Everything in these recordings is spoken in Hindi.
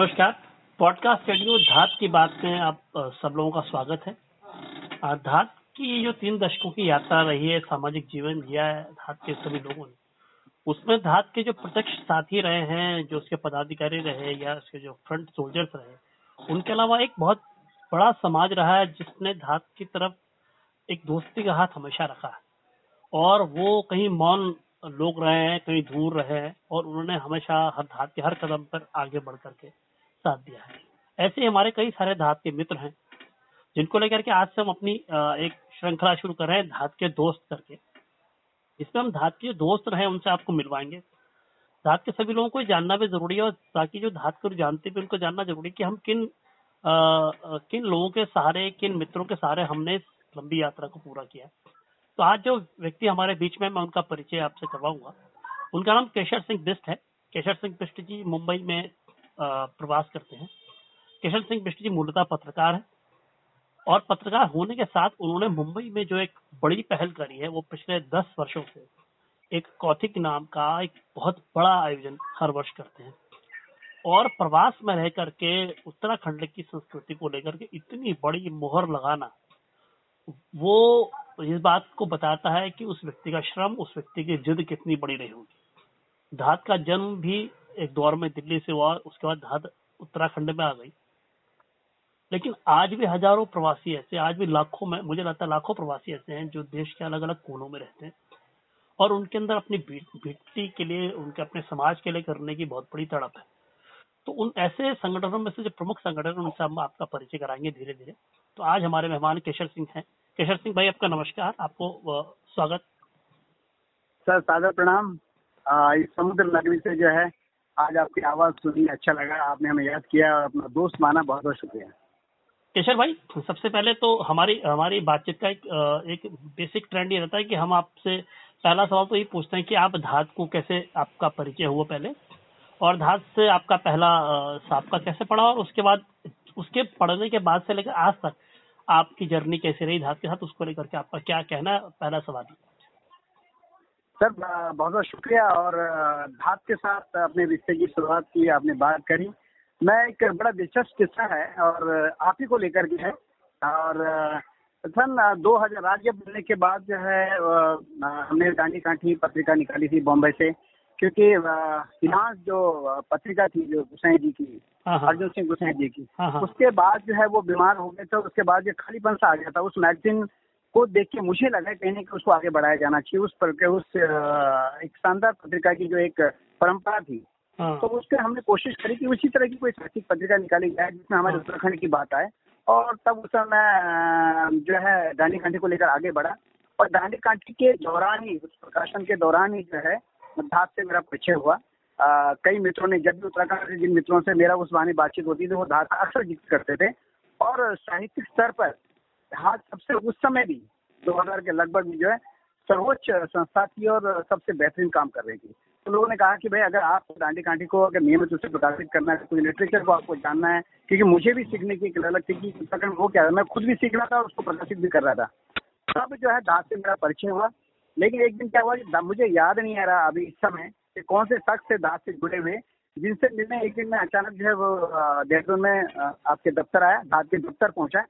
नमस्कार। पॉडकास्ट रेडियो धात की बात में आप सब लोगों का स्वागत है। धात की जो तीन दशकों की यात्रा रही है, सामाजिक जीवन जिया है धात के सभी लोगों ने, उसमें धात के जो प्रत्यक्ष साथी रहे हैं, जो उसके पदाधिकारी रहे या उसके जो फ्रंट सोल्जर्स रहे, उनके अलावा एक बहुत बड़ा समाज रहा है जिसने धात की तरफ़ एक दोस्ती का हाथ हमेशा रखा है। और वो कहीं मौन लोग रहे हैं, कहीं दूर रहे हैं और उन्होंने हमेशा हर धात के हर कदम पर आगे बढ़ करके साथ दिया है। ऐसे हमारे कई सारे धात के मित्र हैं जिनको लेकर के आज से हम अपनी एक श्रृंखला शुरू कर रहे हैं धात के दोस्त करके। इसमें हम धात के दोस्त रहे उनसे आपको मिलवाएँगे। धात के सभी लोगों को जानना भी ज़रूरी है और ताकि जो धात को जानते भी उनको जानना ज़रूरी है कि हम किन आ, किन लोगों के सहारे किन मित्रों के सहारे हमने इस लंबी यात्रा को पूरा किया तो आज जो व्यक्ति हमारे बीच में मैं उनका परिचय आपसे करवाऊँगा। उनका नाम केशर सिंह बिस्ट है। केशर सिंह बिस्ट जी मुंबई में प्रवास करते हैं। किशन सिंह बिष्ट जी मूलतः पत्रकार है और पत्रकार होने के साथ उन्होंने मुंबई में जो एक बड़ी पहल करी है, वो पिछले दस वर्षों से एक कौथिक नाम का एक बहुत बड़ा आयोजन हर वर्ष करते हैं। और प्रवास में रह करके उत्तराखंड की संस्कृति को लेकर के इतनी बड़ी मोहर लगाना, वो इस बात को बताता है कि उस व्यक्ति का श्रम, उस व्यक्ति की जिद कितनी बड़ी रही होगी। धात का जन्म भी एक दौर में दिल्ली से हुआ, उसके बाद धात उत्तराखंड में आ गई। लेकिन आज भी हज़ारों प्रवासी ऐसे आज भी लाखों में, मुझे लगता है लाखों प्रवासी ऐसे हैं जो देश के अलग अलग कोनों में रहते हैं। और उनके अंदर अपनी बेटी के लिए, उनके अपने समाज के लिए करने की बहुत बड़ी तड़प है। तो उन ऐसे संगठनों में से जो प्रमुख संगठन उनसे हम आपका परिचय कराएँगे धीरे धीरे तो आज हमारे मेहमान केशर सिंह हैं। केशर सिंह भाई, आपका नमस्कार, आपको स्वागत। सर सादर प्रणाम। इस समुद्र नगरी से जो है आज आपकी आवाज़ सुनी अच्छा लगा, आपने हमें याद किया और अपना दोस्त माना, बहुत बहुत शुक्रिया। केशर भाई, सबसे पहले तो हमारी हमारी बातचीत का एक एक बेसिक ट्रेंड ये रहता है कि हम आपसे पहला सवाल तो ये पूछते हैं कि आप धात को कैसे, आपका परिचय हुआ पहले? और धात से आपका पहला साहब का कैसे पढ़ा और उसके बाद, उसके पढ़ने के बाद से लेकर आज तक आपकी जर्नी कैसे रही धात के साथ, उसको लेकर के आपका क्या कहना पहला सवाल। सर बहुत बहुत शुक्रिया और धात के साथ अपने रिश्ते की शुरुआत की आपने बात करी। मैं एक बड़ा दिलचस्प किस्सा है और आप ही को लेकर के है। और सन 2000 राज्य बनने के बाद जो है हमने दांडी कांठी पत्रिका निकाली थी बॉम्बे से क्योंकि इतिहास जो पत्रिका थी जो गुसाई जी की हाँ, हाँ। अर्जुन सिंह गुसाई जी की हाँ, उसके बाद जो है वो बीमार हो गए थे उसके बाद जो खालीपन सा आ गया था। उस मैगजीन को देख के मुझे लगा कहने कि उसको आगे बढ़ाया जाना चाहिए। उस पर उस एक शानदार पत्रिका की जो एक परंपरा थी। तो उस पर हमने कोशिश करी कि उसी तरह की कोई साहित्यिक पत्रिका निकाली जाए जिसमें हमारे उत्तराखंड की बात आए। और तब उस समय जो है दांडी कांठी को लेकर आगे बढ़ा। और दांडी कांठी के दौरान ही उस प्रकाशन के दौरान ही जो है धात से मेरा परिचय हुआ। आ, कई मित्रों ने जब भी उत्तराखंड से जिन मित्रों से मेरा उस वानी बातचीत होती थी वो धात अक्सर ज़िक्र करते थे। और साहित्यिक स्तर पर धात सबसे उस समय भी 2000 के लगभग जो है, सर्वोच्च संस्था थी और सबसे बेहतरीन काम कर रही थी। तो लोगों ने कहा कि भाई, अगर आप दांडी कांटी को अगर नियमित रूप से प्रकाशित करना है कोई लिटरेचर को आपको जानना है, क्योंकि मुझे भी सीखने की अलग थी कि उत्तराखंड वो क्या है। मैं खुद भी सीख रहा था और उसको प्रकाशित भी कर रहा था। तब जो है, दास से मेरा परिचय हुआ, लेकिन एक दिन क्या हुआ कि मुझे याद नहीं आ रहा अभी इस समय कि कौन से शख्स से दास से जुड़े हुए, जिनसे मिलने एक दिन में अचानक जो है वो देहरादून में आपके दफ्तर आया, दास के दफ्तर पहुँचा।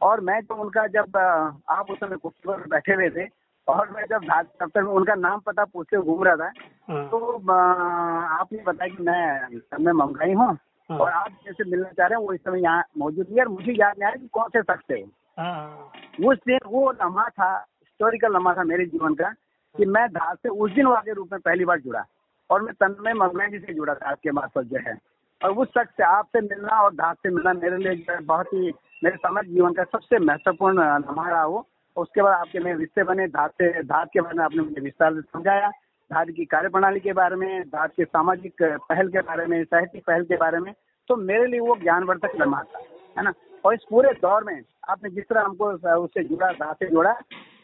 और मैं तो उनका जब आप उस समय कुर्सी पर बैठे हुए थे और मैं जब दफ्तर में उनका नाम पता पूछते घूम रहा था हाँ। तो आपने बताया कि मैं मैं मंगाई हूँ हाँ। और आप जैसे मिलना चाह रहे हैं वो इस समय यहाँ मौजूद है मुझे याद नहीं आ रहा कि कौन से शख्स थे हाँ। उस दिन वो लम्हा था हिस्टोरिकल लम्हा था मेरे जीवन का कि मैं धात से उस दिन वाके रूप में पहली बार जुड़ा और मैं तन में मंगला जी से जुड़ा था आपके मार्फत जो है और उस शख्स से आपसे मिलना और धात से मिलना मेरे लिए बहुत ही, मेरे समझ जीवन का सबसे महत्वपूर्ण लम्हा रहा वो। उसके बाद आपके मेरे रिश्ते बने धात से धात के बारे में आपने मुझे विस्तार से समझाया। धात की कार्य प्रणाली के बारे में धात के सामाजिक पहल के बारे में, साहित्यिक पहल के बारे में तो मेरे लिए वो ज्ञानवर्धक लम्हा था, है ना? और इस पूरे दौर में आपने जिस तरह हमको उससे जुड़ा धात से जोड़ा,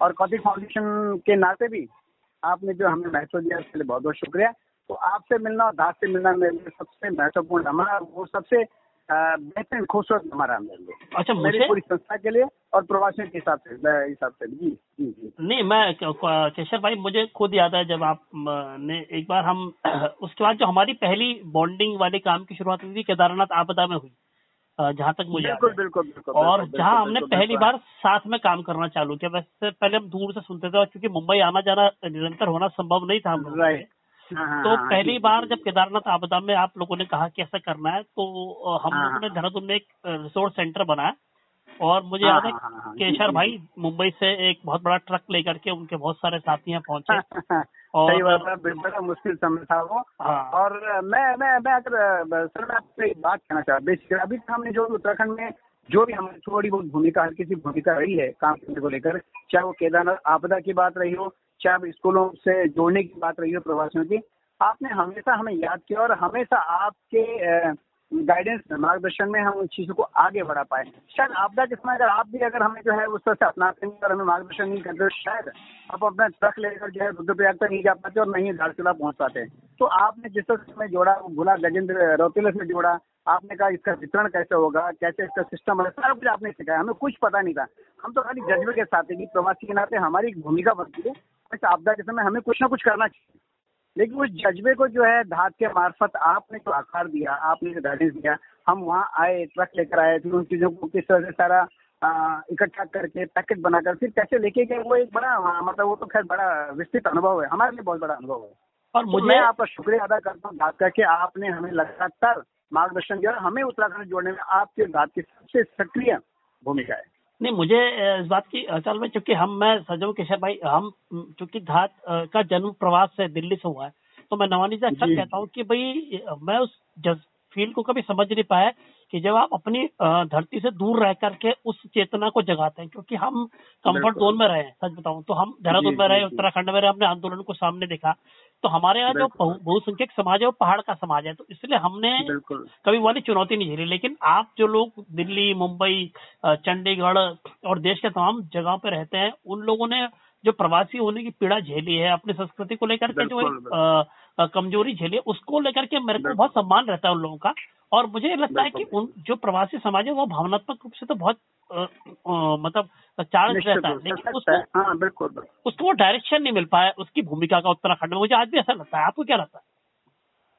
और कौतिक फाउंडेशन के नाते भी आपने जो हमें महत्व दिया, उसके लिए बहुत बहुत शुक्रिया। तो आपसे मिलना और दास से मिलना मेरे लिए सबसे महत्वपूर्ण हमारा वो सबसे बेहतरीन खूबसूरत हमारा मेरे लिए अच्छा मेरी पूरी संस्था के लिए और प्रवासियों के हिसाब से हिसाब से जी जी जी नहीं मैं केशर भाई मुझे खुद याद है जब आप ने एक बार हम उसके बाद जो हमारी पहली बॉन्डिंग वाले काम की शुरुआत हुई थी केदारनाथ आपदा में हुई जहाँ तक मुझे बिल्कुल बिल्कुल बिल्कुल और जहाँ हमने पहली। बार साथ में काम करना चालू किया वैसे पहले हम दूर से सुनते थे और क्योंकि मुंबई आना जाना निरंतर होना संभव नहीं था हम। राइट हाँ, हाँ, तो हाँ, पहली बार जब केदारनाथ आपदा में आप लोगों ने कहा कि ऐसा करना है तो हम हाँ, लोगों ने हाँ। देहरादून में एक रिसोर्स सेंटर बनाया और मुझे हाँ, याद है हाँ, हाँ, हाँ, केशर भाई मुंबई से एक बहुत बड़ा ट्रक लेकर के उनके बहुत सारे साथी यहाँ पहुँचे सही और बात है बड़ा मुश्किल समय था वो। हाँ। और मैं मैं मैं अगर सर मैं आपसे एक बात कहना चाहता बेसिकली अभी हमने जो उत्तराखंड में जो भी हमारी थोड़ी बहुत भूमिका हल्की सी भूमिका रही है काम करने को लेकर चाहे वो केदारनाथ आपदा की बात रही हो वो स्कूलों से जोड़ने की बात रही है प्रवासियों की, आपने हमेशा हमें याद किया और हमेशा आपके गाइडेंस मार्गदर्शन में हम उन चीज़ों को आगे बढ़ा पाए। शायद आपदा के समय अगर आप भी, अगर हमें जो है उस तरह से अपनाते नहीं और हमें मार्गदर्शन नहीं करते तो शायद आप अपना ट्रक लेकर जो है रुद्रप्रयाग तक नहीं जा पाते और नहीं धारचूला पहुँच पाते। तो आपने जिस तरह से जोड़ा, वो भुला गजेंद्र रौतेला से जोड़ा, आपने कहा इसका वितरण कैसे होगा, कैसे इसका सिस्टम है सारा कुछ आपने सिखाया हमें कुछ पता नहीं था। हम तो खाली जज्बे के साथ है कि प्रवासी के नाते हमारी एक भूमिका बनती है। इस आपदा के समय हमें कुछ ना कुछ करना चाहिए। लेकिन उस जज्बे को जो है धात के मार्फत आपने जो आकार दिया आपने जो गाइडेंस दिया हम वहाँ आए ट्रक लेकर आए फिर उन चीज़ों को किस तरह से सारा इकट्ठा करके पैकेट बनाकर फिर कैसे लेके गए वो एक बड़ा मतलब वो तो खैर बड़ा विस्तृत अनुभव है हमारे लिए बहुत बड़ा अनुभव है। और तो मुझे मैं आपका शुक्रिया अदा करता हूँ बात करके आपने हमें लगातार मार्गदर्शन दिया हमें उत्तराखंड जोड़ने में आपके बात की सबसे सक्रिय भूमिका है। नहीं मुझे इस बात की असल में चूँकि हम मैं सजो केशर भाई हम चूँकि धात का जन्म प्रवास से दिल्ली से हुआ है तो मैं नवानी से अक्सर कहता हूँ कि भाई मैं उस जज फील को कभी समझ नहीं पाया कि जब आप अपनी धरती से दूर रह करके उस चेतना को जगाते हैं क्योंकि हम कंफर्ट जोन में रहे हैं सच बताऊँ तो हम देहरादून में रहे। उत्तराखंड में रहे हमने आंदोलन को सामने देखा तो हमारे यहाँ जो बहुसंख्यक समाज है वो पहाड़ का समाज है तो इसलिए हमने कभी वाली चुनौती नहीं झेली लेकिन आप जो लोग दिल्ली मुंबई चंडीगढ़ और देश के तमाम जगहों पर रहते हैं उन लोगों ने जो प्रवासी होने की पीड़ा झेली है अपनी संस्कृति को लेकर के जो एक कमज़ोरी झेली है उसको लेकर के मेरे को बहुत सम्मान रहता है उन लोगों का। और मुझे लगता है कि उन जो प्रवासी समाज है वो भावनात्मक रूप से तो बहुत मतलब चार्ज रहता है लेकिन उसको हाँ बिल्कुल उसको वो डायरेक्शन नहीं मिल पाया उसकी भूमिका का उत्तराखंड में। मुझे आज भी ऐसा लगता है। आपको क्या लगता है?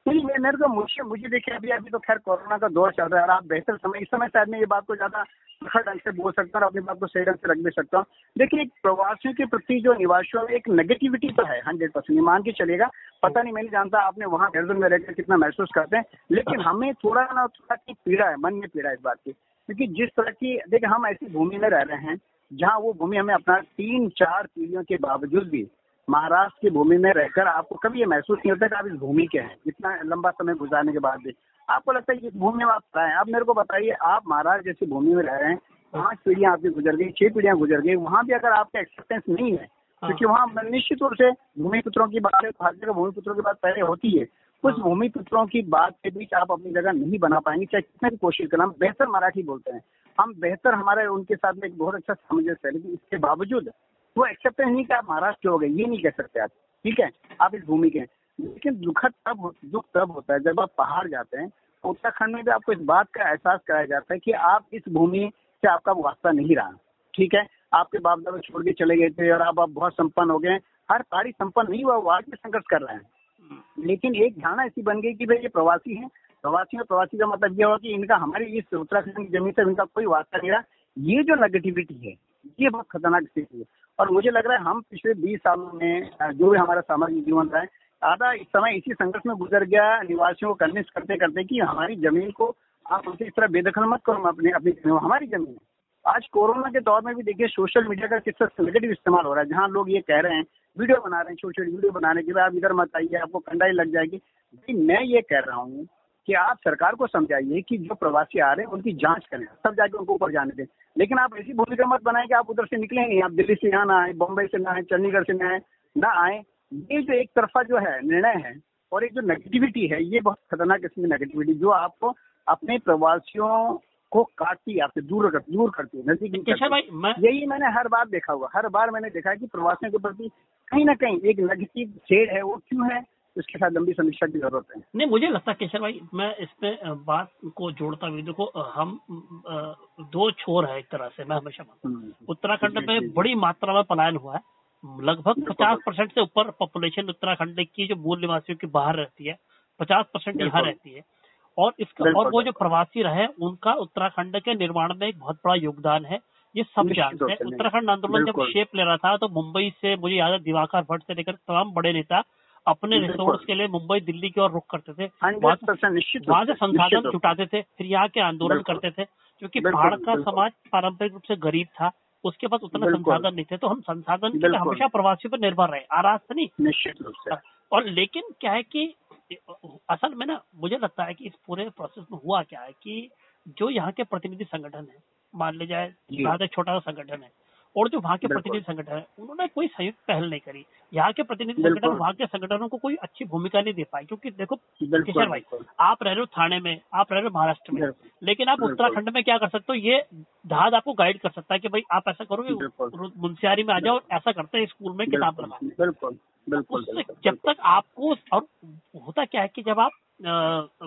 नहीं मैं मेरे को मुझे मुझे देखिए अभी अभी तो खैर कोरोना का दौर चल रहा है और आप बेहतर समय इस समय शायद मैं ये बात को ज़्यादा प्रखर ढंग से बोल सकता और अपनी बात को सही ढंग से रख भी सकता हूँ। देखिए प्रवासियों के प्रति जो निवासियों में एक नेगेटिविटी तो है हंड्रेड परसेंट मान के चलेगा पता नहीं मैं नहीं जानता आपने वहाँ देहरादून में रहकर कितना महसूस करते हैं, लेकिन हमें थोड़ा ना थोड़ा की पीड़ा है, मन में पीड़ा इस बात की। क्योंकि जिस तरह की, देखिए, हम ऐसी भूमि में रह रहे हैं, जहाँ वो भूमि हमें अपना तीन चार पीढ़ियों के बावजूद भी महाराष्ट्र की भूमि में रहकर आपको कभी ये महसूस नहीं होता कि आप इस भूमि के हैं, इतना लंबा समय गुजारने के बाद भी। आपको लगता है कि इस भूमि में आप रहे हैं? आप मेरे को बताइए आप महाराष्ट्र जैसी भूमि में रह रहे हैं पाँच पीढ़ियाँ आपकी गुजर गई छह पीढ़ियाँ गुजर गई वहाँ भी अगर आपका एक्सेप्टेंस नहीं है हाँ। क्योंकि वहाँ निश्चित रूप से भूमि पुत्रों की बात हर जगह भूमि पुत्रों की बात पहले होती है। उस हाँ। भूमि पुत्रों की बात के बीच आप अपनी जगह नहीं बना पाएँगे चाहे कितने भी कोशिश करें हम बेहतर मराठी बोलते हैं। हम बेहतर हमारे उनके साथ में एक बहुत अच्छा सामंजस्य है लेकिन इसके बावजूद वो एक्सेप्टेंस नहीं कि आप महाराष्ट्र हो गए ये नहीं कह सकते आप ठीक है? आप इस भूमि के लेकिन दुखद तब दुख तब होता है जब आप पहाड़ जाते हैं उत्तराखंड में भी आपको इस बात का एहसास कराया जाता है कि आप इस भूमि से आपका वास्ता नहीं रहा। ठीक है? आपके बाप दादा छोड़ के चले गए थे और अब आप बहुत संपन्न हो गए हैं। हर पारी संपन्न नहीं हुआ वो आज भी संघर्ष कर रहे हैं। लेकिन एक धारणा ऐसी बन गई कि भाई ये प्रवासी हैं। प्रवासी और प्रवासी का मतलब ये हुआ कि इनका हमारी इस उत्तराखंड की ज़मीन से इनका कोई वास्ता नहीं रहा। ये जो नेगेटिविटी है ये बहुत खतरनाक स्थिति है। और मुझे लग रहा है हम पिछले बीस सालों में जो भी हमारा सामाजिक जीवन रहा है आधा इस समय इसी संघर्ष में गुजर गया निवासियों को कन्विंस करते करते कि हमारी ज़मीन को आप उनसे इस तरह बेदखल मत करो अपनी अपनी ज़मीन हमारी ज़मीन है। आज कोरोना के दौर में भी देखिए, सोशल मीडिया का किस तरह नेगेटिव इस्तेमाल हो रहा है। जहाँ लोग ये कह रहे हैं, वीडियो बना रहे हैं छोटी छोटी वीडियो बनाने के बाद आप इधर मत आइए, आपको कंडाई लग जाएगी। भाई मैं ये कह रहा हूँ कि आप सरकार को समझाइए कि जो प्रवासी आ रहे हैं, उनकी जाँच करें। तब जाके उनको ऊपर जाने दें। लेकिन आप ऐसी भूमिका मत बनाएँ कि आप उधर से निकले नहीं। आप दिल्ली से यहाँ ना आए, बॉम्बे से ना आए, चंडीगढ़ से ना आए ना आए। ये जो एक तरफा जो है निर्णय है और एक जो नेगेटिविटी है ये बहुत खतरनाक किस्म की नेगेटिविटी जो आपको अपने प्रवासियों को काटती है आपसे दूर कर, दूर करती है नज़दीक। भाई मैं यही मैंने हर बार देखा हुआ हर बार मैंने देखा है कि प्रवासियों के प्रति कहीं ना कहीं एक नेगेटिव शेड है वो क्यों है इसके साथ लंबी समीक्षा की ज़रूरत है। नहीं मुझे लगता है केशर भाई मैं इसमें बात को जोड़ता हुआ देखो हम दो छोर है एक तरह से मैं हमेशा हम्म, उत्तराखंड में बड़ी मात्रा में पलायन हुआ है। लगभग पचास परसेंट से ऊपर पॉपुलेशन उत्तराखंड की जो मूल निवासियों की बाहर रहती है पचास परसेंट यहाँ रहती है। और इसका और वो जो प्रवासी रहे उनका उत्तराखंड के निर्माण में एक बहुत बड़ा योगदान है ये सब जानते हैं। उत्तराखंड आंदोलन जब शेप ले रहा था तो मुंबई से मुझे याद है दिवाकर भट्ट से लेकर तमाम बड़े नेता अपने रिसोर्स के लिए मुंबई दिल्ली की ओर रुख करते थे। वहाँ से संसाधन जुटाते थे फिर यहाँ के आंदोलन करते थे क्योंकि पहाड़ का समाज पारंपरिक रूप से गरीब था। उसके पास उतना संसाधन नहीं थे तो हम संसाधन के लिए हमेशा प्रवासियों पर निर्भर रहे आराज से नहीं। निश्चित रूप से। और लेकिन क्या है कि असल में ना मुझे लगता है कि इस पूरे प्रोसेस में हुआ क्या है कि जो यहाँ के प्रतिनिधि संगठन है मान ले जाए। भारत एक छोटा सा संगठन है और जो वहाँ के। प्रतिनिधि संगठन है उन्होंने कोई संयुक्त पहल नहीं करी। यहाँ के प्रतिनिधि संगठन वहाँ के संगठनों को कोई अच्छी भूमिका नहीं दे पाई क्योंकि देखो किशन भाई आप रह रहे हो थाने में आप रह रहे हो महाराष्ट्र में लेकिन आप। उत्तराखंड में क्या कर सकते हो? ये धाद आपको गाइड कर सकता है कि भाई आप ऐसा करोगे। मुंशियारी में आ जाओ ऐसा करते हैं स्कूल में किताब लगा बिल्कुल जब तक आपको और होता क्या है कि जब आप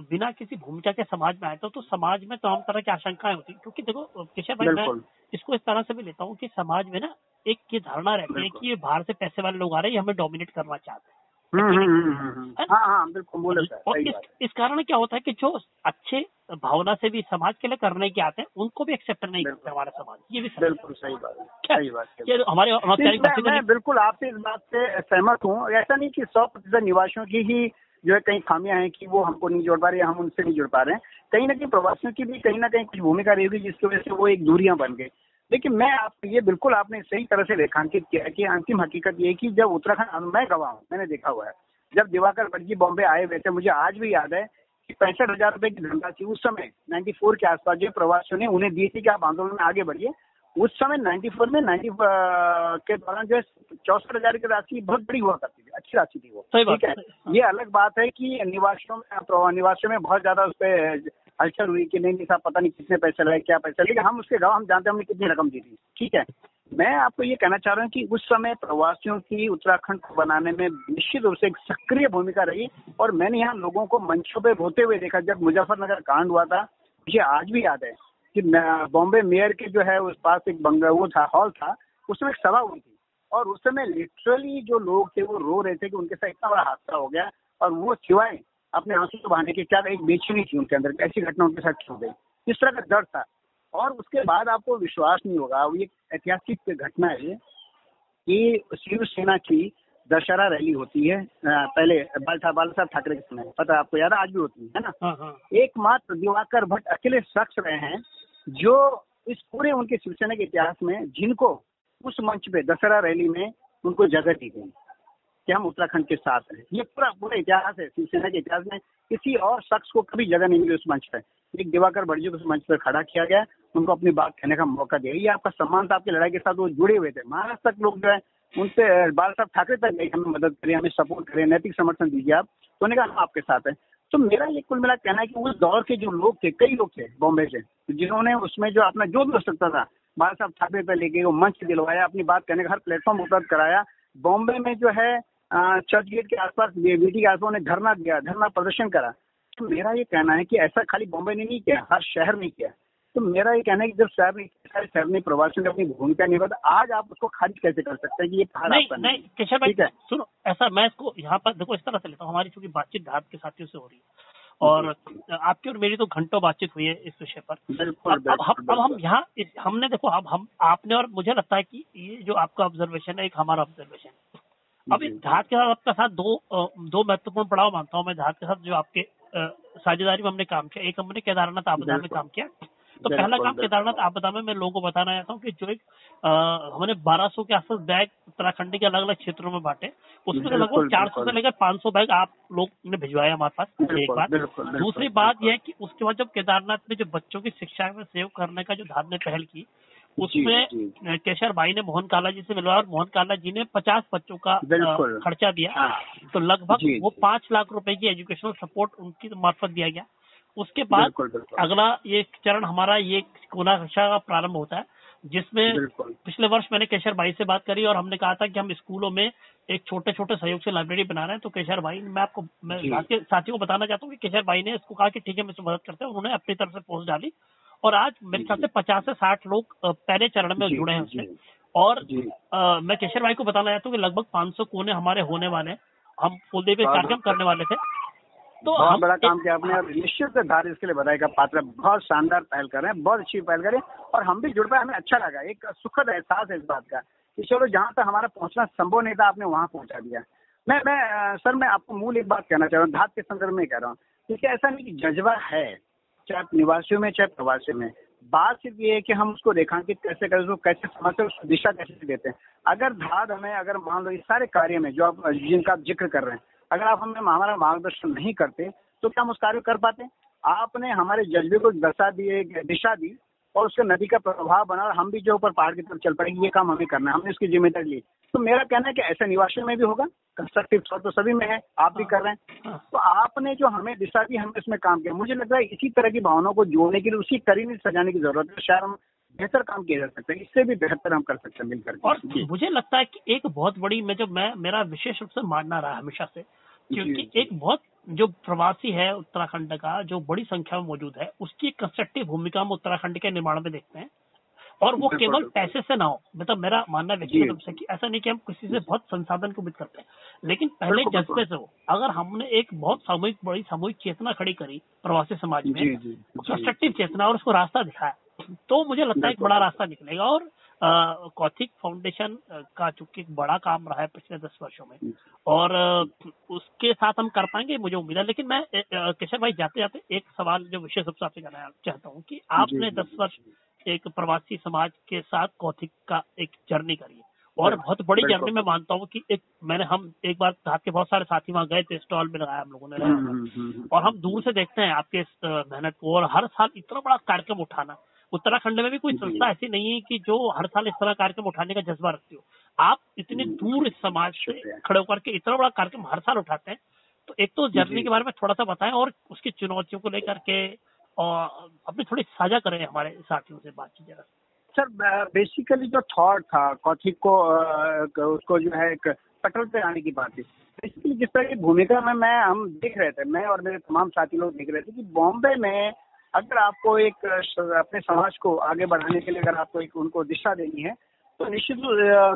बिना किसी भूमिका के समाज में आए तो, तो समाज में तमाम तरह की आशंकाएँ होती है। क्योंकि देखो किशोर भाई मैं इसको इस तरह से भी लेता हूँ कि समाज में ना एक ये धारणा रहती है। कि ये बाहर से पैसे वाले लोग आ रहे हैं हमें डोमिनेट करना चाहते हैं। हम्म, हम्म, हम्म। हाँ हाँ बिल्कुल बोले सर और इस इस कारण क्या होता है कि जो अच्छे भावना से भी समाज के लिए करने के आते हैं उनको भी एक्सेप्ट नहीं। करते हमारा समाज। ये भी बिल्कुल सही बात है सही बात है। हमारे मैं, बिल्कुल आपसे इस बात से सहमत हूँ। ऐसा नहीं कि सौ प्रतिशत निवासियों की ही जो है कई खामियाँ हैं कि वो हमको नहीं जोड़ पा रहे हम उनसे नहीं जुड़ पा रहे हैं। कहीं ना कहीं प्रवासियों की भी कहीं ना कहीं कुछ भूमिका रही होगी जिसकी वजह से वो एक दूरियाँ बन गई। लेकिन मैं आप ये बिल्कुल आपने सही तरह से रेखांकित किया है कि अंतिम हकीकत ये कि जब उत्तराखंड मैं गवाह हूँ मैंने देखा हुआ है। जब दिवाकर भट्ट जी बॉम्बे आए हुए थे मुझे आज भी याद है कि पैंसठ हज़ार रुपए की धनराशि उस समय 94 के आसपास जो प्रवासियों ने उन्हें दी थी कि आप आंदोलन में आगे बढ़िए। उस समय 94 में 90 के दौरान जो है चौसठ हज़ार की राशि बहुत बड़ी हुआ करती थी अच्छी राशि थी वो। ठीक है? ये अलग बात है कि निवासियों में निवासियों में बहुत ज़्यादा उस पर हलचल हुई कि नहीं नहीं साहब, पता नहीं कितने पैसे लगे, क्या पैसे, लेकिन हम उसके गवाह हम जानते हैं हमने कितनी रकम दी थी, ठीक है? मैं आपको ये कहना चाह रहा हूँ कि उस समय प्रवासियों की उत्तराखंड को बनाने में निश्चित रूप से एक सक्रिय भूमिका रही, और मैंने यहाँ लोगों को मंचों पे रोते हुए देखा, जब मुजफ्फरनगर कांड हुआ था, मुझे आज भी याद है कि बॉम्बे मेयर के जो है, उस पास एक बंगा वो था, हॉल था, उसमें एक सभा हुई थी, और उस समय लिटरली जो लोग थे, वो रो रहे थे कि उनके साथ इतना बड़ा हादसा हो गया, और वो सिवाय अपने आँसू को बहाने के क्या एक बेचैनी थी उनके अंदर ऐसी घटना उनके साथ क्यों गई। इस तरह का डर था। और उसके बाद आपको विश्वास नहीं होगा वो एक ऐतिहासिक घटना है कि शिवसेना की दशहरा रैली होती है पहले बाल बाला साहब ठाकरे के समय पता आपको याद आज भी होती है है ना? हाँ हाँ। एकमात्र दिवाकर भट्ट अकेले शख्स रहे हैं जो इस पूरे उनके शिवसेना के इतिहास में जिनको उस मंच पे दशहरा रैली में उनको जगह दी गई। कि हम उत्तराखंड के साथ हैं। ये पूरा पूरा इतिहास है, शिवसेना के इतिहास में। किसी और शख्स को कभी जगह नहीं मिली उस मंच पे एक दिवाकर भट्ट को उस मंच पर खड़ा किया गया। उनको अपनी बात कहने का मौका दिया ये आपका सम्मान था, आपकी लड़ाई के साथ वो जुड़े हुए थे। महाराष्ट्र तक लोग जो है, उनसे बाल साहब ठाकरे तक गए। हमें मदद करें, हमें सपोर्ट करें, नैतिक समर्थन दीजिए आप। तो उन्होंने कहा, हम आपके साथ हैं। तो मेरा ये कुल मिला कहना है कि उस दौर के जो लोग थे, कई लोग थे बॉम्बे से, जिन्होंने उसमें जो अपना जो भी हो सकता था बाल साहब ठाकरे पर लेके वो मंच दिलवाया, अपनी बात कहने का हर प्लेटफॉर्म उपलब्ध कराया। बॉम्बे में जो है चर्च गेट के आसपास बीटी के आसपास उन्हें धरना दिया धरना प्रदर्शन करा। तो मेरा ये कहना है कि ऐसा खाली बॉम्बे ने नहीं किया हर शहर ने किया। तो मेरा ये कहना है कि जब शहर ने सारे शहर ने प्रवासियों ने अपनी भूमिका निभा तो आज आप उसको खारिज कैसे कर सकते हैं कि ये पहाड़ नहीं नहीं केशव भाई है? सुनो ऐसा मैं इसको यहाँ पर देखो इस तरह से लेता हूँ हमारी चूँकि बातचीत धात के साथियों से हो रही है और आपकी और मेरी तो घंटों बातचीत हुई है इस विषय पर। बिल्कुल अब अब हम अब हम यहाँ हमने देखो अब हम आपने और मुझे लगता है कि ये जो आपका ऑब्जर्वेशन है एक हमारा ऑब्जर्वेशन है। अब इस जी। धात के साथ आपका साथ दो दो महत्वपूर्ण पड़ाव मानता हूँ मैं धात के साथ जो आपके साझेदारी में हमने काम किया। एक हमने केदारनाथ आपदा में काम किया। तो पहला काम केदारनाथ आपदा में मैं लोगों को बताना चाहता हूँ कि जो एक हमने 1200 के आसपास बैग उत्तराखंड के अलग अलग क्षेत्रों में बांटे। उसमें लगभग 400 से। लेकर 500 बैग आप लोग ने भिजवाया हमारे पास एक बिल्कुल, दूसरी बात यह है कि उसके बाद जब केदारनाथ में जो बच्चों की शिक्षा में सेव करने का जो धार ने पहल की उसमें केशर भाई ने मोहन काला जी से मिलवाया और मोहन काला जी ने 50 बच्चों का खर्चा दिया। हाँ। तो लगभग वो पाँच लाख रुपए की एजुकेशनल सपोर्ट उनकी मार्फत दिया गया। उसके बाद। अगला ये चरण हमारा ये कोना कक्षा का प्रारंभ होता है जिसमें पिछले वर्ष मैंने केशर भाई से बात करी और हमने कहा था कि हम स्कूलों में एक छोटे छोटे सहयोग से लाइब्रेरी बना रहे हैं। तो केशर भाई मैं आपको मैं साथियों को बताना चाहता हूँ कि केशर भाई ने इसको कहा कि ठीक है मैं इसमें मदद करते हैं। उन्होंने अपनी तरफ़ से पोस्ट डाली और आज मेरे ख्याल से पचास से साठ लोग पहले चरण में जुड़े हैं उसमें। और अ, मैं केशर भाई को बताना चाहता हूँ कि लगभग 500 कोने हमारे होने वाले हैं। हम फूलदेवी कार्यक्रम करने वाले थे। तो बहुत हम बड़ा काम किया आपने और निश्चित धार इसके लिए बधाई का पात्र बहुत शानदार पहल कर रहे हैं बहुत अच्छी पहल करें और हम भी जुड़ पाए हमें अच्छा लगा। एक सुखद एहसास है इस बात का कि चलो जहाँ तक हमारा पहुँचना संभव नहीं था आपने वहाँ पहुँचा दिया। मैं मैं सर मैं आपको मूल एक बात कहना चाह रहा हूँ धात के संदर्भ में कह रहा हूँ क्योंकि ऐसा नहीं कि जज्बा है? चाहे निवासियों में, चाहे प्रवासियों में। बात सिर्फ़ ये है कि हम उसको रेखांकित कैसे करें, उसको कैसे समझते उसको दिशा कैसे देते हैं। अगर धाद हमें, अगर मान लो इस सारे कार्य में जो आप, जिनका आप ज़िक्र कर रहे हैं, अगर आप हमें हमारा मार्गदर्शन नहीं करते तो क्या हम उस कार्य कर पाते आपने हमारे जज्बे को दशा दी दिशा दी, और उसके नदी का प्रभाव बना, और हम भी जो ऊपर पहाड़ की तरफ़ चल पड़ेंगे ये काम हमें करना है, हमने उसकी ज़िम्मेदारी ली। तो मेरा कहना है कि ऐसे निवासियों में भी होगा कंस्ट्रक्टिव थॉट तो सभी में है आप भी कर रहे हैं। हाँ, तो आपने जो हमें दिशा दी हमने इसमें काम किया। मुझे लग रहा है इसी तरह की भावनाओं को जोड़ने के लिए उसी करीने सजाने की ज़रूरत है। शायद हम बेहतर काम किया जा सकता है। इससे भी बेहतर हम कर सकते हैं मिलकर और मुझे लगता है कि एक बहुत बड़ी मैं जब मैं मेरा विशेष रूप से मानना रहा हमेशा से क्योंकि एक बहुत जो प्रवासी है उत्तराखंड का जो बड़ी संख्या में मौजूद है उसकी एक कंस्ट्रक्टिव भूमिका हम उत्तराखंड के निर्माण में देखते हैं। और वो केवल पैसे से ना हो। मतलब मेरा मानना व्यक्तिगत। रूप से कि ऐसा नहीं कि हम किसी से बहुत संसाधन को उम्मीद करते हैं। लेकिन पहले जज्बे से हो। अगर हमने एक बहुत सामूहिक बड़ी सामूहिक चेतना खड़ी करी प्रवासी समाज में कंस्ट्रक्टिव चेतना और उसको रास्ता दिखाया तो मुझे लगता है एक बड़ा रास्ता निकलेगा। और कौथिक फाउंडेशन का चूँकि एक बड़ा काम रहा है पिछले दस वर्षों में और उसके साथ हम कर पाएँगे मुझे उम्मीद है। लेकिन मैं केशव भाई जाते जाते एक सवाल जो विशेष रूप से आपसे करना चाहता हूँ कि आपने दस वर्ष एक प्रवासी समाज के साथ कौथिक का एक जर्नी करिए और बहुत बड़ी जर्नी मैं मानता हूँ कि एक मैंने हम एक बार साथ के बहुत सारे साथी वहाँ गए थे स्टॉल में लगाया हम लोगों ने। हम्म, हम्म, हम्म। और हम दूर से देखते हैं आपके इस मेहनत को। और हर साल इतना बड़ा कार्यक्रम उठाना उत्तराखंड में भी कोई संस्था ऐसी नहीं है कि जो हर साल इस तरह कार्यक्रम उठाने का जज्बा रखती हो। आप इतने दूर इस समाज से। खड़े होकर के इतना बड़ा कार्यक्रम हर साल उठाते हैं तो एक तो जर्नी के बारे में थोड़ा सा बताएँ और उसकी चुनौतियों को लेकर के और अपनी थोड़ी साझा करें हमारे साथियों से बातचीत जरा। सर बेसिकली जो थॉट था, कौथिक को उसको जो है एक पटल पे आने की बात थी। बेसिकली जिस तरह की भूमिका में मैं, हम देख रहे थे, मैं और मेरे तमाम साथी लोग देख रहे थे कि बॉम्बे में अगर आपको एक अपने समाज को आगे बढ़ाने के लिए अगर आपको एक, उनको दिशा देनी है तो निश्चित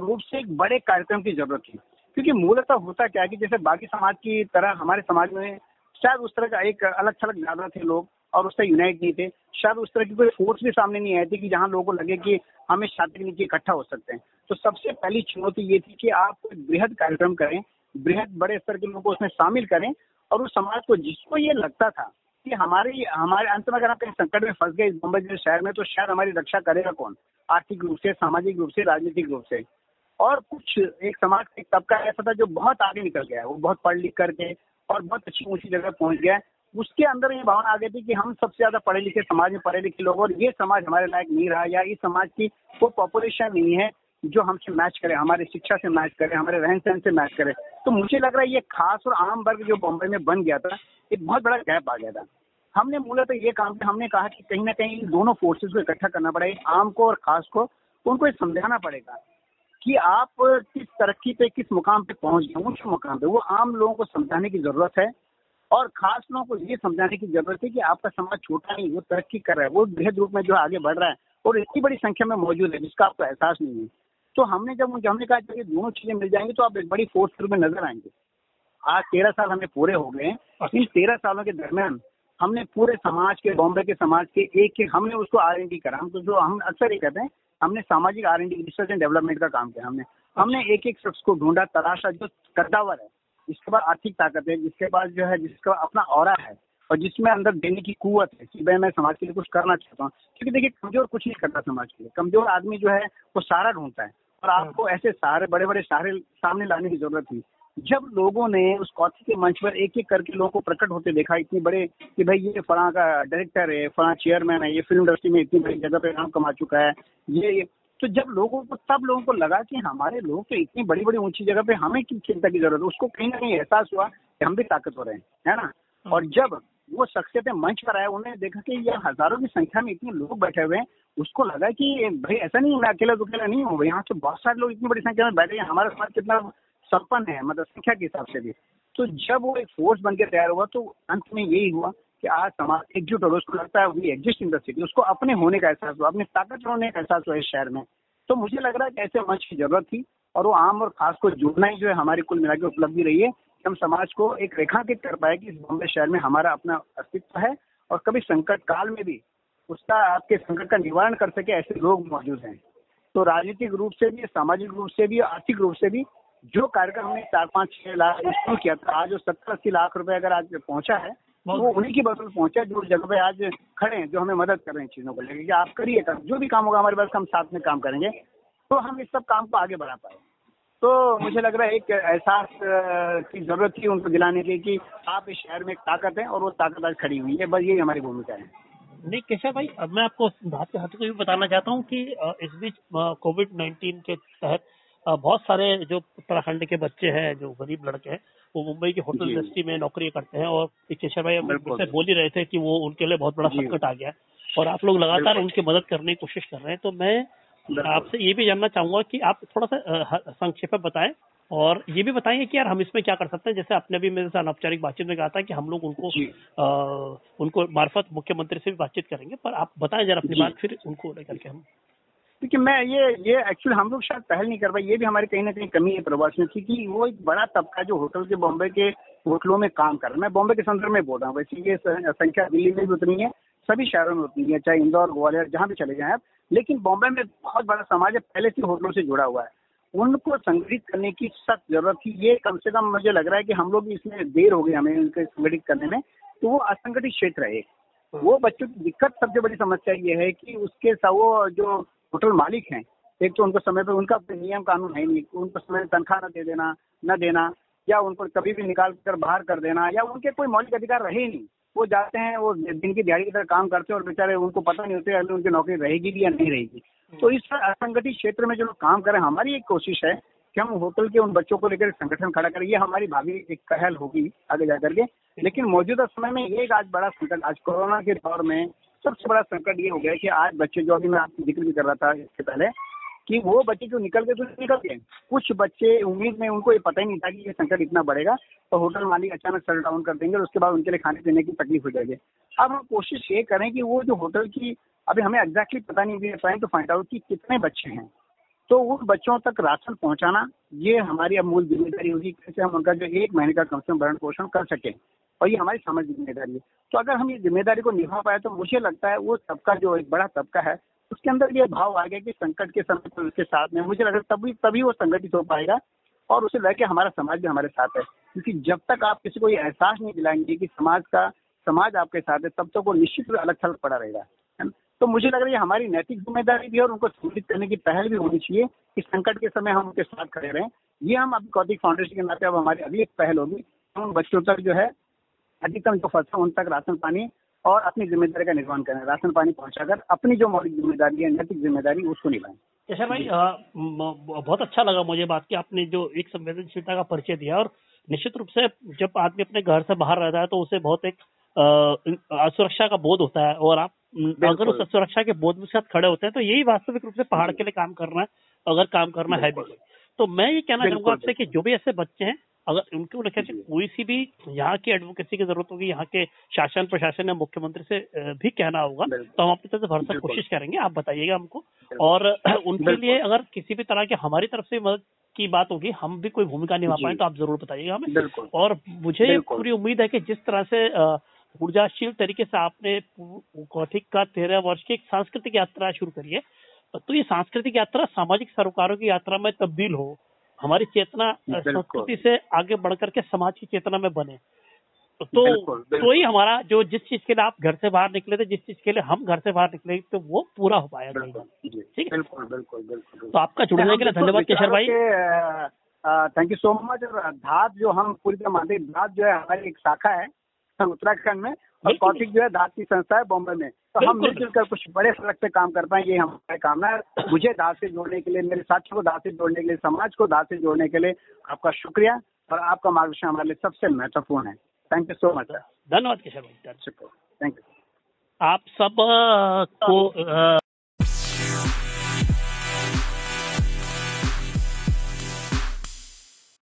रूप से एक बड़े कार्यक्रम की ज़रूरत थी। क्योंकि मूलतः होता क्या है कि जैसे बाकी समाज की तरह हमारे समाज में शायद उस तरह का एक अलग थलग ज़्यादा थे लोग। और उससे यूनाइट नहीं थे। शायद उस तरह की कोई फोर्स भी सामने नहीं आई थी कि जहाँ लोगों को लगे कि हम इस छात्र के नीचे इकट्ठा हो सकते हैं। तो सबसे पहली चुनौती ये थी कि आप बृहद कार्यक्रम करें, बृहद बड़े स्तर के लोगों को उसमें शामिल करें और उस समाज को जिसको ये लगता था कि हमारे हमारे अंत में अगर आप कहीं संकट में फंस गए इस मुंबई जैसे शहर में तो शायद हमारी रक्षा करेगा कौन? आर्थिक रूप से, सामाजिक रूप से, राजनीतिक रूप से। और कुछ एक समाज, एक तबका ऐसा था जो बहुत आगे निकल गया है। वो बहुत पढ़ लिख करके और बहुत अच्छी ऊँची जगह पहुँच गया उसके अंदर ये भावना आ गई थी कि हम सबसे ज़्यादा पढ़े लिखे समाज में पढ़े लिखे लोग और ये समाज हमारे लायक नहीं रहा या इस समाज की कोई पॉपुलेशन नहीं है जो हमसे मैच करे, हमारी शिक्षा से मैच करे, हमारे रहन सहन से मैच करे। तो मुझे लग रहा है ये खास और आम वर्ग जो बॉम्बे में बन गया था एक बहुत बड़ा गैप आ गया था। हमने मूलतः ये काम किया, हमने कहा कि कहीं ना कहीं इन दोनों फोर्सेस को इकट्ठा करना पड़ेगा आम को और खास को, उनको ये समझाना पड़ेगा कि आप किस तरक्की पे, किस मुकाम पे पहुँच गए उस मुकाम पे। वो आम लोगों को समझाने की ज़रूरत है। और खास लोगों को ये समझाने की ज़रूरत है कि आपका समाज छोटा नहीं वो तरक्की कर रहा है वो बृहद रूप में जो आगे बढ़ रहा है और इतनी बड़ी संख्या में मौजूद है जिसका आपको एहसास नहीं है। तो हमने जब मुझे हमने कहा जब ये दोनों चीज़ें मिल जाएँगी तो आप एक बड़ी फोर्स रूप में नज़र आएँगे। आज तेरह साल हमें पूरे हो गए हैं। इन तेरह सालों के दरमियान हमने पूरे समाज के बॉम्बे के समाज के एक एक हमने उसको आर एन डी करा। हम तो जो हम अक्सर ये कहते हैं हमने सामाजिक R N D research and development का काम किया हमने। हमने एक एक शख्स को ढूंढा तराशा जो कद्दावर है। जिसके पास आर्थिक ताकत है जिसके पास जो है जिसका अपना और है और जिसमें अंदर देने की कुवत है कि भाई मैं समाज के लिए कुछ करना चाहता हूँ। क्योंकि देखिए कमज़ोर कुछ नहीं करता समाज के लिए। कमज़ोर आदमी जो है वो सहारा ढूंढता है और आपको ऐसे सारे बड़े बड़े सहारे सामने लाने की ज़रूरत थी जब लोगों ने उस कौथी के मंच पर एक एक करके लोगों को प्रकट होते देखा इतनी बड़े कि भाई ये फला का डायरेक्टर है फला चेयरमैन है ये फ़िल्म इंडस्ट्री में इतनी बड़ी जगह पे नाम कमा चुका है ये तो जब लोगों को तब लोगों को लगा कि हमारे लोग तो इतनी बड़ी बड़ी ऊँची जगह पे हमें की चिंता की ज़रूरत है? उसको कहीं ना कहीं एहसास हुआ कि हम भी ताकत हो रहे हैं है ना और जब वो शख्सियतें मंच पर आए उन्होंने देखा कि ये हज़ारों की संख्या में इतने लोग बैठे हुए हैं उसको लगा कि भाई ऐसा नहीं मैं अकेला तो अकेला नहीं हूँ यहाँ से बहुत सारे लोग इतनी बड़ी संख्या में बैठे हैं हमारा समाज कितना संपन्न है मतलब संख्या के हिसाब से भी। तो जब वो एक फोर्स बन के तैयार हुआ तो अंत में यही हुआ कि आज समाज एकजुट और उसको लगता है we exist in the city उसको अपने होने का एहसास हुआ, अपनी ताकत होने का एहसास हुआ इस शहर में। तो मुझे लग रहा है कि ऐसे मंच की ज़रूरत थी और वो आम और खास को जुड़ना ही जो है हमारी कुल मिला के उपलब्धि रही है कि हम समाज को एक रेखांकित कर पाए कि इस बॉम्बे शहर में हमारा अपना अस्तित्व है और कभी संकट काल में भी उसका आपके संकट का निवारण कर सके ऐसे लोग मौजूद हैं। तो राजनीतिक रूप से भी, सामाजिक रूप से भी, आर्थिक रूप से भी जो कार्यक्रम हमने चार, पाँच, छह लाख शुरू किया था, आज जो सत्तर, अस्सी लाख रुपए अगर आज पहुँचा है वो उन्हीं की बदौलत पहुँचा जो जगह पे आज खड़े हैं जो हमें मदद कर रहे हैं चीज़ों को लेकर आप करिए काम जो भी काम होगा हमारे पास हम साथ में काम करेंगे। तो हम इस सब काम को आगे बढ़ा पाए। तो मुझे लग रहा है एक एहसास की ज़रूरत थी उनको दिलाने की कि आप इस शहर में एक ताकत है और वो ताकत आज खड़ी हुई है। बस यही हमारी भूमिका है। नहीं केशव भाई अब मैं आपको बात के हाथों को भी बताना चाहता हूँ कि इस बीच कोविड नाइन्टीन के तहत बहुत सारे जो उत्तराखंड के बच्चे हैं जो गरीब लड़के हैं वो मुंबई की होटल इंडस्ट्री में नौकरी करते हैं और केशव भाई बोल ही रहे थे कि वो उनके लिए बहुत बड़ा संकट आ गया और आप लोग लगातार उनकी मदद करने की कोशिश कर रहे हैं। तो मैं आपसे ये भी जानना चाहूँगा कि आप थोड़ा सा संक्षेप में बताएँ और ये भी बताएँगे कि यार हम इसमें क्या कर सकते हैं? जैसे आपने भी मेरे साथ अनौपचारिक बातचीत में कहा था कि हम लोग उनको आ, उनको मार्फत मुख्यमंत्री से भी बातचीत करेंगे पर आप बताएँ जरा अपनी बात फिर उनको लेकर के हम क्योंकि मैं ये ये एक्चुअली हम लोग शायद पहल नहीं कर पाए। ये भी हमारी कहीं ना कहीं कमी है प्रवास में क्योंकि वो एक बड़ा तबका जो होटल के बॉम्बे के होटलों में काम कर रहा है। मैं बॉम्बे के संदर्भ में बोल रहा हूँ वैसे ये संख्या दिल्ली में भी उतनी है सभी शहरों में उतनी है चाहे इंदौर ग्वालियर जहाँ भी चले जाए आप। लेकिन बॉम्बे में बहुत बड़ा समाज है पहले से होटलों से जुड़ा हुआ है। उनको संगठित करने की सख्त ज़रूरत थी। ये कम से कम मुझे लग रहा है कि हम लोग इसमें देर हो गई हमें उनके संगठित करने में तो वो असंगठित क्षेत्र है हाँ। वो बच्चों की दिक्कत सबसे बड़ी समस्या ये है कि उसके वो जो होटल मालिक हैं। एक तो उनको समय पर उनका नियम कानून है नहीं। उनको समय तनख्वाह न दे देना न देना या उनको कभी भी निकाल कर बाहर कर देना या उनके कोई मौलिक अधिकार रहे नहीं। वो जाते हैं वो दिन की दिहाड़ी की तरह काम करते हैं और बेचारे उनको पता नहीं होते अभी उनकी नौकरी रहेगी भी या नहीं रहेगी। तो इस असंगठित क्षेत्र में जो लोग काम करें हमारी एक कोशिश है कि हम होटल के उन बच्चों को लेकर संगठन खड़ा करें। ये हमारी भावी एक पहल होगी आगे जाकर के। लेकिन मौजूदा समय में ये एक आज बड़ा संकट आज कोरोना के दौर में सबसे बड़ा संकट ये हो गया कि आज बच्चे जो अभी मैं आपकी ज़िक्र भी कर रहा था इससे पहले, कि वो बच्चे जो निकल गए तो निकल गए। कुछ बच्चे उम्मीद में उनको ये पता ही नहीं था कि ये संकट इतना बढ़ेगा तो होटल मालिक अचानक शट डाउन कर देंगे और उसके बाद उनके लिए खाने पीने की तकलीफ़ हो जाएगी। अब हम कोशिश ये करें कि वो जो होटल की, अभी हमें एग्जैक्टली पता नहीं है ट्राइंग टू फाइंड आउट कि कितने बच्चे हैं। तो उन बच्चों तक राशन पहुंचाना, ये हमारी अब मूल ज़िम्मेदारी होगी कैसे हम उनका जो एक महीने का कम से कम भरण पोषण कर सकें। और ये हमारी सामाजिक ज़िम्मेदारी है। तो अगर हम ये ज़िम्मेदारी को निभा पाए तो मुझे लगता है वो सबका जो एक बड़ा तबका है, उसके अंदर ये भाव आ गया कि संकट के समय पर उसके साथ में मुझे लगता है तभी तभी वो संगठित हो पाएगा और उसे लगे हमारा समाज भी हमारे साथ है। क्योंकि जब तक आप किसी को ये एहसास नहीं दिलाएँगे कि समाज का, समाज आपके साथ है, तब तक वो निश्चित रूप अलग थलग पड़ा रहेगा, है तो मुझे लग रहा है हमारी नैतिक ज़िम्मेदारी भी है और उनको संगठित करने की पहल भी होनी चाहिए कि संकट के समय हम उनके साथ खड़े रहें। ये हम अभी कौतिक फाउंडेशन के नाते अब हमारी अगली पहल होगी। उन बच्चों तक जो है अधिकतम जो फ़सल उन तक राशन पानी और अपनी ज़िम्मेदारी का निर्वहन करें। राशन पानी पहुंचाकर अपनी जो मौलिक ज़िम्मेदारी है नैतिक ज़िम्मेदारी उसको निभाएँ। जैसे भाई बहुत अच्छा लगा मुझे बात की। आपने जो एक संवेदनशीलता का परिचय दिया और निश्चित रूप से जब आदमी अपने घर से बाहर रहता है तो उसे बहुत एक असुरक्षा का बोध होता है और आप अगर उस असुरक्षा के बोध के साथ खड़े होते हैं तो यही वास्तविक रूप से पहाड़ के लिए काम करना है अगर काम करना है भी। तो मैं ये कहना चाहूँगा आपसे कि जो भी ऐसे बच्चे हैं अगर उनके उन्हें कोई सी भी यहाँ की एडवोकेसी की ज़रूरत होगी यहाँ के शासन प्रशासन या मुख्यमंत्री से भी कहना होगा तो हम अपनी तरफ़ से भरसक कोशिश करेंगे आप बताइएगा हमको। और उनके लिए अगर किसी भी तरह की हमारी तरफ़ से मदद की बात होगी हम भी कोई भूमिका निभा पाए तो आप ज़रूर बताइएगा हमें। और मुझे पूरी उम्मीद है कि जिस तरह से ऊर्जाशील तरीके से आपने कौथिक का तेरह वर्ष की एक सांस्कृतिक यात्रा शुरू करी है तो ये सांस्कृतिक यात्रा सामाजिक सरोकारों की यात्रा में तब्दील हो हमारी चेतना संस्कृति से आगे बढ़कर के समाज की चेतना में बने। तो तो ही हमारा जो जिस चीज़ के लिए आप घर से बाहर निकले थे जिस चीज़ के लिए हम घर से बाहर निकले तो वो पूरा हो पाया ठीक है? बिल्कुल बिल्कुल बिल्कुल तो आपका जुड़ने के लिए धन्यवाद केशर भाई। थैंक यू सो मच धात जो हम पूरी तरह मानते धात जो है हमारी एक शाखा है उत्तराखंड में। और कौशिक जो है दास की संस्था है बॉम्बे में। तो हम मिलजुल कर कुछ बड़े सड़क पे काम कर पाए ये हमारी कामना है। मुझे दास से जोड़ने के लिए मेरे साथियों को दास से जोड़ने के लिए समाज को दास से जोड़ने के लिए आपका शुक्रिया और आपका मार्गदर्शन हमारे लिए सबसे महत्वपूर्ण है। थैंक यू सो मच धन्यवाद किशोर थैंक यू आप सबको